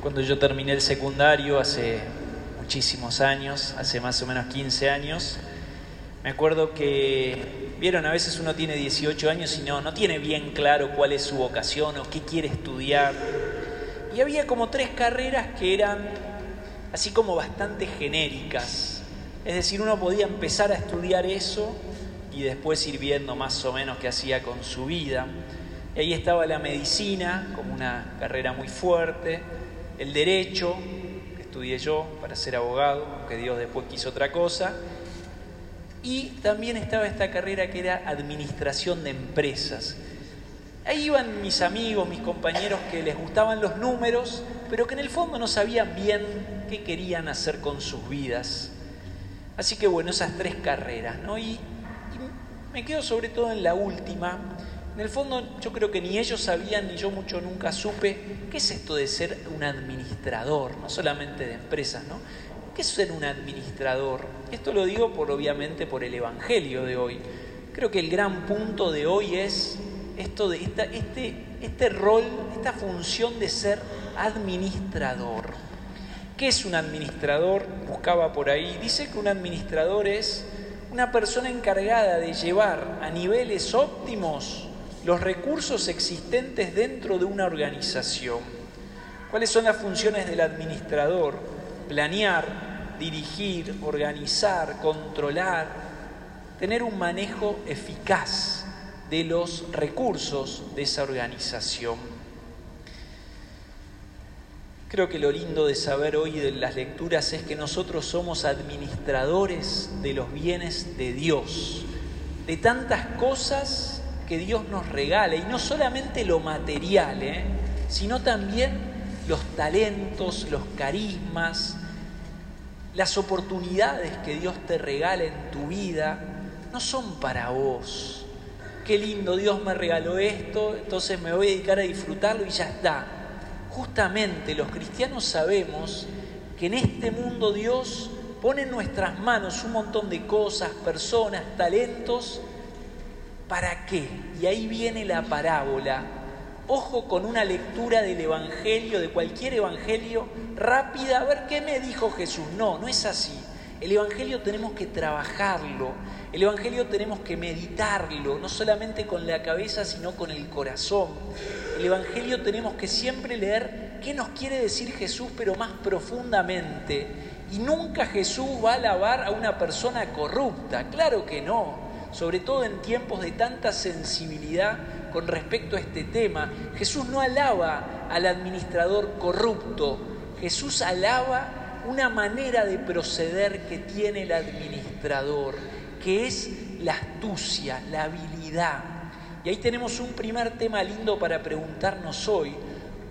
Cuando yo terminé el secundario hace muchísimos años, hace más o menos 15 años, me acuerdo que, vieron, a veces uno tiene 18 años y no, no tiene bien claro cuál es su vocación o qué quiere estudiar. Y había como tres carreras que eran así como bastante genéricas. Es decir, uno podía empezar a estudiar eso y después ir viendo más o menos qué hacía con su vida. Y ahí estaba la medicina como una carrera muy fuerte, el derecho, que estudié yo para ser abogado, aunque Dios después quiso otra cosa, y también estaba esta carrera que era administración de empresas. Ahí iban mis amigos, mis compañeros que les gustaban los números, pero que en el fondo no sabían bien qué querían hacer con sus vidas. Así que bueno, esas tres carreras, ¿no? Y, y me quedo sobre todo en la última, en el fondo yo creo que ni ellos sabían ni yo mucho nunca supe qué es esto de ser un administrador, no solamente de empresas, ¿no? ¿Qué es ser un administrador? Esto lo digo por obviamente por el evangelio de hoy. Creo que el gran punto de hoy es esto de este, este rol, esta función de ser administrador. ¿Qué es un administrador? Buscaba por ahí. Dice que un administrador es una persona encargada de llevar a niveles óptimos los recursos existentes dentro de una organización. ¿Cuáles son las funciones del administrador? Planear, dirigir, organizar, controlar, tener un manejo eficaz de los recursos de esa organización. Creo que lo lindo de saber hoy de las lecturas es que nosotros somos administradores de los bienes de Dios, de tantas cosas que Dios nos regala, y no solamente lo material, ¿eh? sino también los talentos, los carismas, las oportunidades que Dios te regala en tu vida, no son para vos. Qué lindo, Dios me regaló esto, entonces me voy a dedicar a disfrutarlo y ya está. Justamente los cristianos sabemos que en este mundo Dios pone en nuestras manos un montón de cosas, personas, talentos, ¿Para qué? Y ahí viene la parábola. Ojo con una lectura del Evangelio, de cualquier Evangelio, rápida, a ver qué me dijo Jesús. No, no es así. El Evangelio tenemos que trabajarlo, el Evangelio tenemos que meditarlo, no solamente con la cabeza, sino con el corazón. El Evangelio tenemos que siempre leer qué nos quiere decir Jesús, pero más profundamente. Y nunca Jesús va a alabar a una persona corrupta, claro que no sobre todo en tiempos de tanta sensibilidad con respecto a este tema. Jesús no alaba al administrador corrupto, Jesús alaba una manera de proceder que tiene el administrador, que es la astucia, la habilidad. Y ahí tenemos un primer tema lindo para preguntarnos hoy,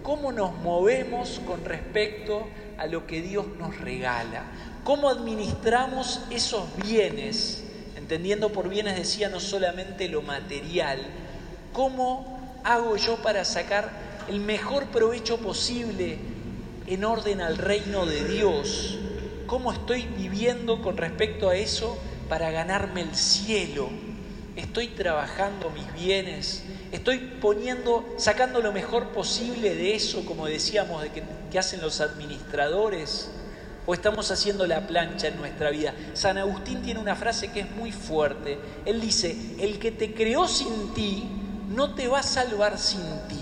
¿cómo nos movemos con respecto a lo que Dios nos regala? ¿Cómo administramos esos bienes? Entendiendo por bienes decía no solamente lo material, ¿cómo hago yo para sacar el mejor provecho posible en orden al reino de Dios? ¿Cómo estoy viviendo con respecto a eso para ganarme el cielo? Estoy trabajando mis bienes, estoy poniendo, sacando lo mejor posible de eso, como decíamos, de que, que hacen los administradores o estamos haciendo la plancha en nuestra vida. San Agustín tiene una frase que es muy fuerte. Él dice, el que te creó sin ti, no te va a salvar sin ti.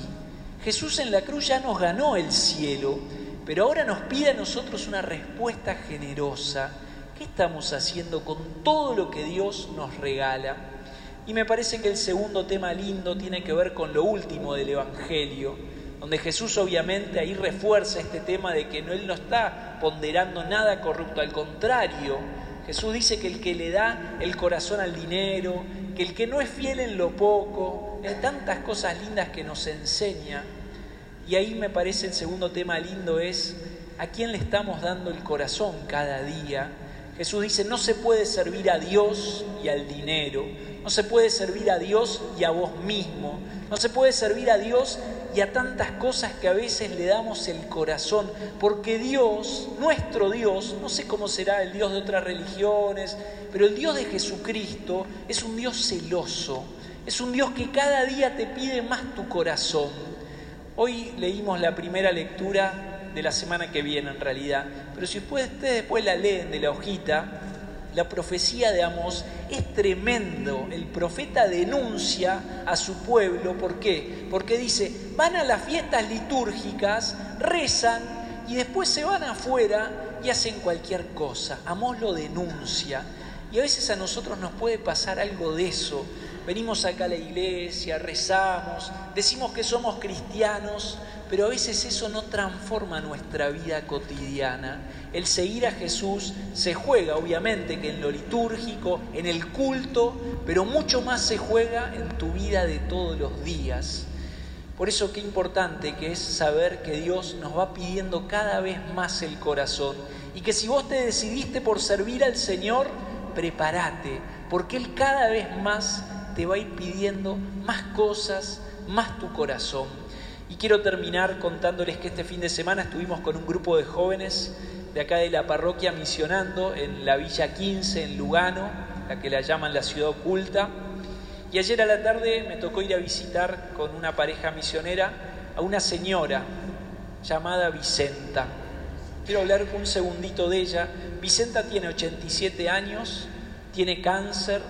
Jesús en la cruz ya nos ganó el cielo, pero ahora nos pide a nosotros una respuesta generosa. ¿Qué estamos haciendo con todo lo que Dios nos regala? Y me parece que el segundo tema lindo tiene que ver con lo último del Evangelio, donde Jesús obviamente ahí refuerza este tema de que no, Él no está ponderando nada corrupto, al contrario, Jesús dice que el que le da el corazón al dinero, que el que no es fiel en lo poco, hay tantas cosas lindas que nos enseña. Y ahí me parece el segundo tema lindo es a quién le estamos dando el corazón cada día. Jesús dice, no se puede servir a Dios y al dinero, no se puede servir a Dios y a vos mismo, no se puede servir a Dios y a tantas cosas que a veces le damos el corazón, porque Dios, nuestro Dios, no sé cómo será el Dios de otras religiones, pero el Dios de Jesucristo es un Dios celoso, es un Dios que cada día te pide más tu corazón. Hoy leímos la primera lectura de la semana que viene en realidad. Pero si ustedes después la leen de la hojita, la profecía de Amós es tremendo. El profeta denuncia a su pueblo. ¿Por qué? Porque dice, van a las fiestas litúrgicas, rezan y después se van afuera y hacen cualquier cosa. Amós lo denuncia. Y a veces a nosotros nos puede pasar algo de eso. Venimos acá a la iglesia, rezamos, decimos que somos cristianos, pero a veces eso no transforma nuestra vida cotidiana. El seguir a Jesús se juega, obviamente, que en lo litúrgico, en el culto, pero mucho más se juega en tu vida de todos los días. Por eso qué importante que es saber que Dios nos va pidiendo cada vez más el corazón y que si vos te decidiste por servir al Señor, prepárate, porque Él cada vez más te va a ir pidiendo más cosas, más tu corazón. Y quiero terminar contándoles que este fin de semana estuvimos con un grupo de jóvenes de acá de la parroquia misionando en la Villa 15 en Lugano, la que la llaman la ciudad oculta. Y ayer a la tarde me tocó ir a visitar con una pareja misionera a una señora llamada Vicenta. Quiero hablar un segundito de ella. Vicenta tiene 87 años, tiene cáncer,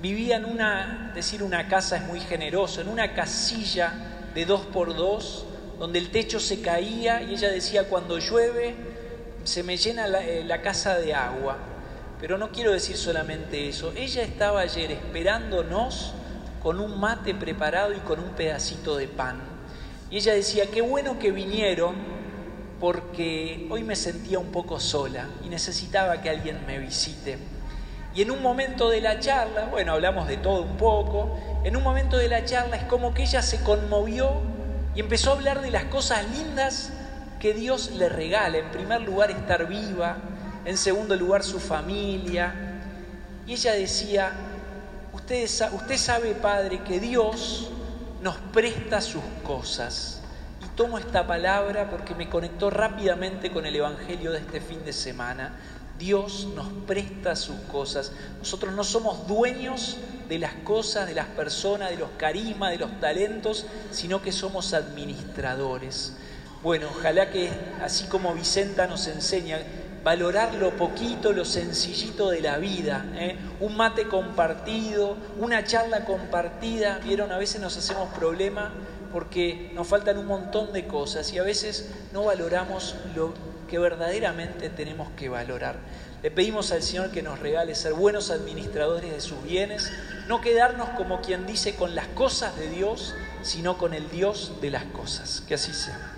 vivía en una, decir una casa es muy generoso, en una casilla de dos por dos, donde el techo se caía y ella decía, cuando llueve se me llena la, eh, la casa de agua. Pero no quiero decir solamente eso, ella estaba ayer esperándonos con un mate preparado y con un pedacito de pan. Y ella decía, qué bueno que vinieron porque hoy me sentía un poco sola y necesitaba que alguien me visite. Y en un momento de la charla, bueno, hablamos de todo un poco, en un momento de la charla es como que ella se conmovió y empezó a hablar de las cosas lindas que Dios le regala. En primer lugar, estar viva, en segundo lugar, su familia. Y ella decía, usted, usted sabe, Padre, que Dios nos presta sus cosas tomo esta palabra porque me conectó rápidamente con el Evangelio de este fin de semana. Dios nos presta sus cosas. Nosotros no somos dueños de las cosas, de las personas, de los carismas, de los talentos, sino que somos administradores. Bueno, ojalá que así como Vicenta nos enseña, valorar lo poquito, lo sencillito de la vida. ¿eh? Un mate compartido, una charla compartida. Vieron, a veces nos hacemos problema porque nos faltan un montón de cosas y a veces no valoramos lo que verdaderamente tenemos que valorar. Le pedimos al Señor que nos regale ser buenos administradores de sus bienes, no quedarnos como quien dice con las cosas de Dios, sino con el Dios de las cosas. Que así sea.